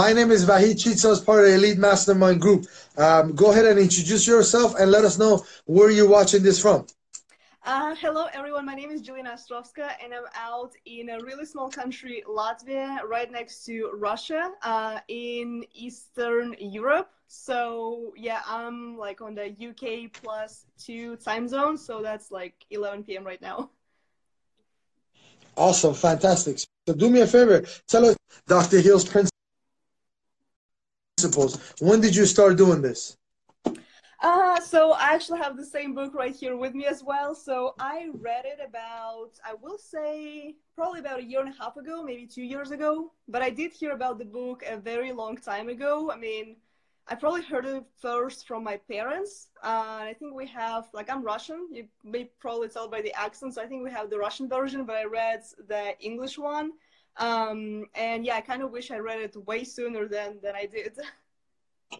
My name is Vahid Chitsos, part of the Elite Mastermind Group. Um, go ahead and introduce yourself and let us know where you're watching this from. Uh, hello, everyone. My name is Juliana Ostrovska, and I'm out in a really small country, Latvia, right next to Russia, uh, in Eastern Europe. So, yeah, I'm like on the UK plus two time zone, so that's like 11 p.m. right now. Awesome, fantastic. So, do me a favor, tell us Dr. Hill's principles. When did you start doing this? Uh, so I actually have the same book right here with me as well. So I read it about, I will say, probably about a year and a half ago, maybe two years ago. But I did hear about the book a very long time ago. I mean, I probably heard it first from my parents. Uh, I think we have, like, I'm Russian. You may probably tell by the accent. So I think we have the Russian version, but I read the English one. Um, and yeah, I kind of wish I read it way sooner than, than I did.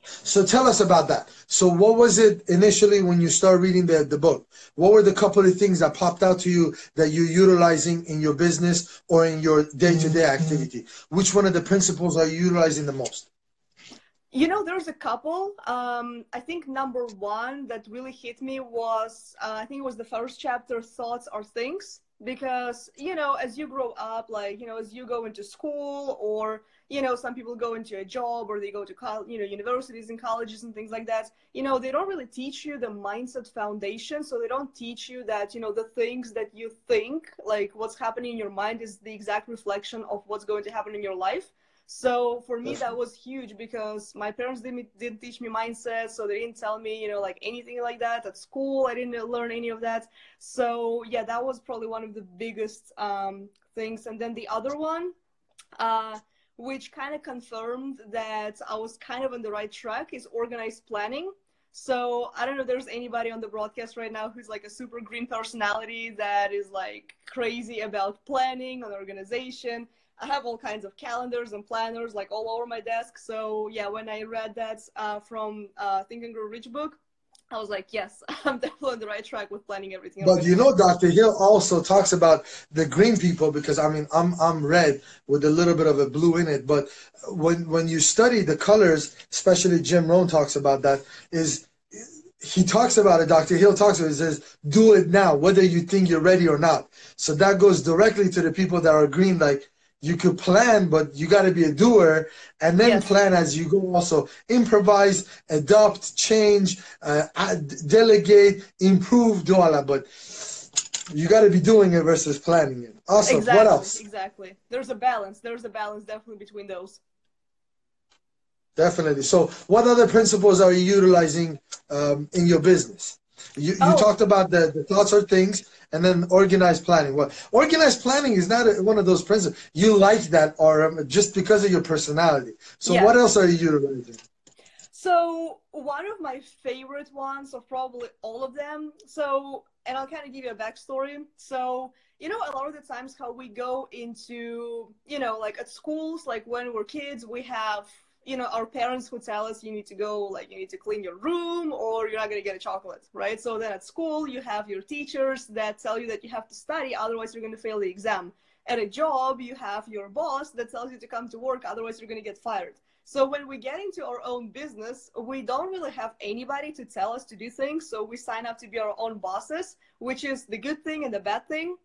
So tell us about that. So what was it initially when you started reading the, the book? What were the couple of things that popped out to you that you're utilizing in your business or in your day-to-day activity? Which one of the principles are you utilizing the most? You know, there's a couple. Um, I think number one that really hit me was, uh, I think it was the first chapter, Thoughts Are Things. Because, you know, as you grow up, like, you know, as you go into school or you know some people go into a job or they go to college you know universities and colleges and things like that you know they don't really teach you the mindset foundation. So they don't teach you that you know the things that you think like what's happening in your mind is the exact reflection of what's going to happen in your life so for me that was huge because my parents didn't, didn't teach me mindset so they didn't tell me you know like anything like that at school i didn't learn any of that so yeah that was probably one of the biggest um, things and then the other one uh, which kind of confirmed that I was kind of on the right track, is organized planning. So I don't know if there's anybody on the broadcast right now who's like a super green personality that is like crazy about planning and organization. I have all kinds of calendars and planners like all over my desk. So yeah, when I read that uh, from uh, Think and Grow Rich book, I was like, yes, I'm definitely on the right track with planning everything. But you know, Dr. Hill also talks about the green people because I mean, I'm I'm red with a little bit of a blue in it. But when when you study the colors, especially Jim Rohn talks about that, is he talks about it. Dr. Hill talks about it. He says, "Do it now, whether you think you're ready or not." So that goes directly to the people that are green, like you could plan, but you got to be a doer and then yes. plan as you go. Also, improvise, adopt, change, uh, delegate, improve, do all that. But you got to be doing it versus planning it. Awesome. Exactly, what else? Exactly. There's a balance. There's a balance definitely between those. Definitely. So, what other principles are you utilizing um, in your business? You, you oh. talked about the, the thoughts or things and then organized planning. Well, organized planning is not a, one of those principles. You like that or um, just because of your personality. So yeah. what else are you utilizing? So one of my favorite ones of probably all of them. So, and I'll kind of give you a backstory. So, you know, a lot of the times how we go into, you know, like at schools, like when we're kids, we have you know, our parents would tell us you need to go, like, you need to clean your room or you're not going to get a chocolate, right? So then at school, you have your teachers that tell you that you have to study, otherwise, you're going to fail the exam. At a job, you have your boss that tells you to come to work, otherwise, you're going to get fired. So when we get into our own business, we don't really have anybody to tell us to do things. So we sign up to be our own bosses, which is the good thing and the bad thing.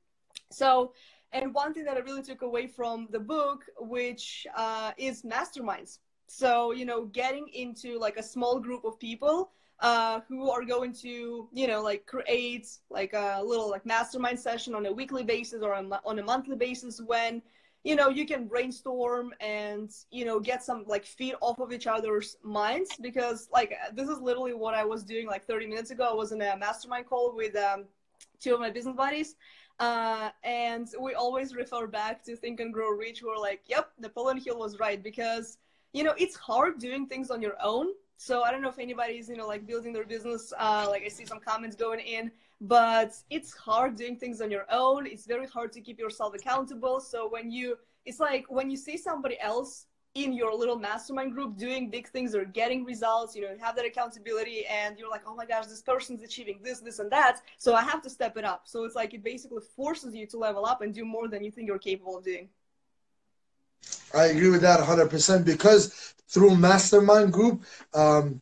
So, and one thing that I really took away from the book, which uh, is masterminds. So, you know, getting into like a small group of people uh, who are going to, you know, like create like a little like mastermind session on a weekly basis or on a monthly basis when, you know, you can brainstorm and, you know, get some like feed off of each other's minds because like this is literally what I was doing like 30 minutes ago. I was in a mastermind call with um, two of my business buddies. Uh, and we always refer back to Think and Grow Rich. We're like, yep, Napoleon Hill was right because you know, it's hard doing things on your own. So I don't know if anybody's, you know, like building their business. Uh, like I see some comments going in, but it's hard doing things on your own. It's very hard to keep yourself accountable. So when you, it's like when you see somebody else in your little mastermind group doing big things or getting results, you know, have that accountability and you're like, oh my gosh, this person's achieving this, this, and that. So I have to step it up. So it's like it basically forces you to level up and do more than you think you're capable of doing. I agree with that 100% because through Mastermind Group, um,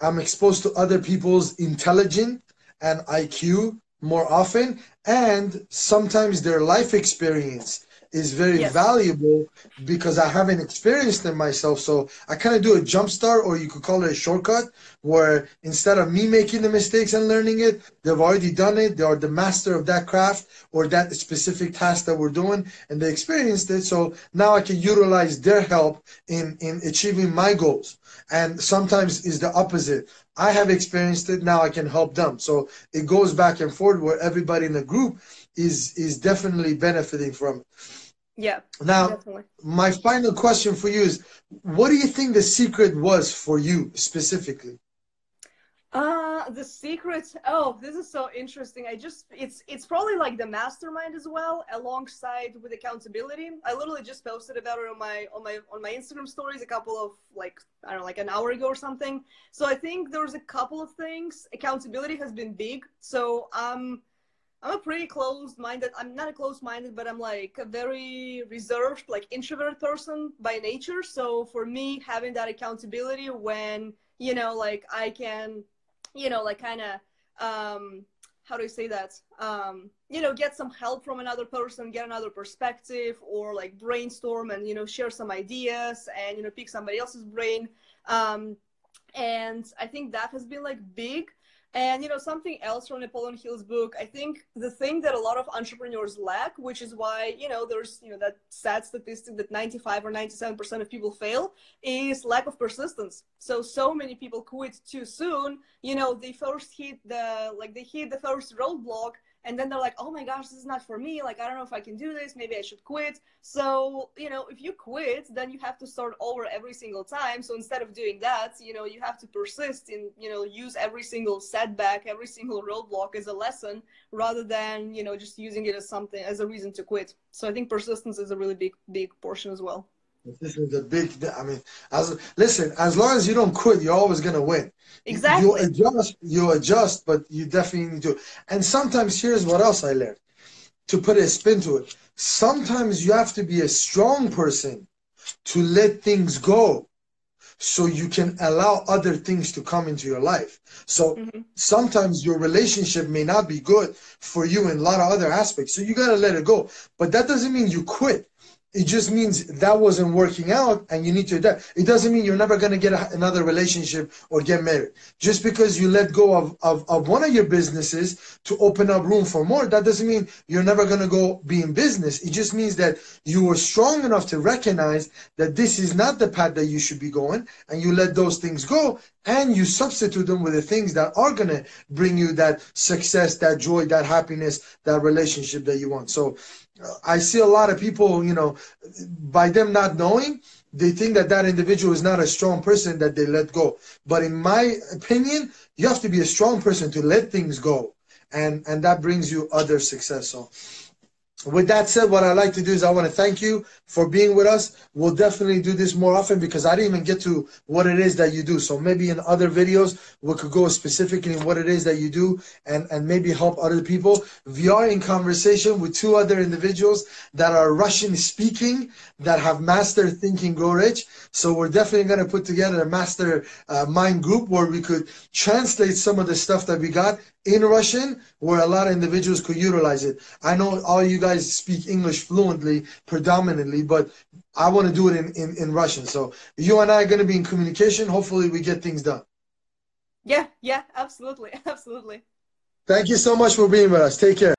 I'm exposed to other people's intelligence and IQ more often, and sometimes their life experience is very yes. valuable because I haven't experienced it myself. So I kind of do a jump start, or you could call it a shortcut, where instead of me making the mistakes and learning it, they've already done it. They are the master of that craft or that specific task that we're doing, and they experienced it. So now I can utilize their help in in achieving my goals. And sometimes is the opposite. I have experienced it. Now I can help them. So it goes back and forth where everybody in the group is is definitely benefiting from it. Yeah. Now, definitely. my final question for you is what do you think the secret was for you specifically? Uh, the secret. Oh, this is so interesting. I just it's it's probably like the mastermind as well, alongside with accountability. I literally just posted about it on my on my on my Instagram stories a couple of like I don't know, like an hour ago or something. So I think there's a couple of things. Accountability has been big. So um I'm a pretty closed-minded. I'm not a closed-minded, but I'm like a very reserved, like introvert person by nature. So for me, having that accountability when you know, like I can, you know, like kind of, um, how do I say that? Um, you know, get some help from another person, get another perspective, or like brainstorm and you know share some ideas and you know pick somebody else's brain. Um, and I think that has been like big and you know something else from Napoleon Hill's book, I think the thing that a lot of entrepreneurs lack, which is why you know there's you know that sad statistic that 95 or 97 percent of people fail, is lack of persistence. So so many people quit too soon. You know they first hit the like they hit the first roadblock and then they're like oh my gosh this is not for me. Like i don't know if i can do this. Maybe i should quit. So you know if you quit then you have to start over every single time. So instead of doing that you know you have to persist in you know use every single setback every single roadblock as a lesson rather than you know just using it as something as a reason to quit. So i think persistence is a really big big portion as well this is a big. I mean, as listen, as long as you don't quit, you're always gonna win. Exactly. You adjust, you adjust, but you definitely need to. And sometimes, here's what else I learned: to put a spin to it. Sometimes you have to be a strong person to let things go, so you can allow other things to come into your life. So mm-hmm. sometimes your relationship may not be good for you in a lot of other aspects. So you gotta let it go. But that doesn't mean you quit it just means that wasn't working out and you need to adapt. It doesn't mean you're never going to get a, another relationship or get married. Just because you let go of, of, of one of your businesses to open up room for more, that doesn't mean you're never going to go be in business. It just means that you were strong enough to recognize that this is not the path that you should be going and you let those things go and you substitute them with the things that are going to bring you that success, that joy, that happiness, that relationship that you want. So uh, I see a lot of people, you know, by them not knowing, they think that that individual is not a strong person that they let go. But in my opinion, you have to be a strong person to let things go. And, and that brings you other success. So with that said, what I'd like to do is I want to thank you for being with us. We'll definitely do this more often because I didn't even get to what it is that you do. So maybe in other videos, we could go specifically in what it is that you do and, and maybe help other people. We are in conversation with two other individuals that are Russian speaking, that have mastered Think and Grow Rich. So we're definitely going to put together a master uh, mind group where we could translate some of the stuff that we got in Russian where a lot of individuals could utilize it. I know all you guys speak English fluently, predominantly, but I want to do it in, in, in Russian. So you and I are going to be in communication. Hopefully we get things done. Yeah, yeah, absolutely. Absolutely. Thank you so much for being with us. Take care.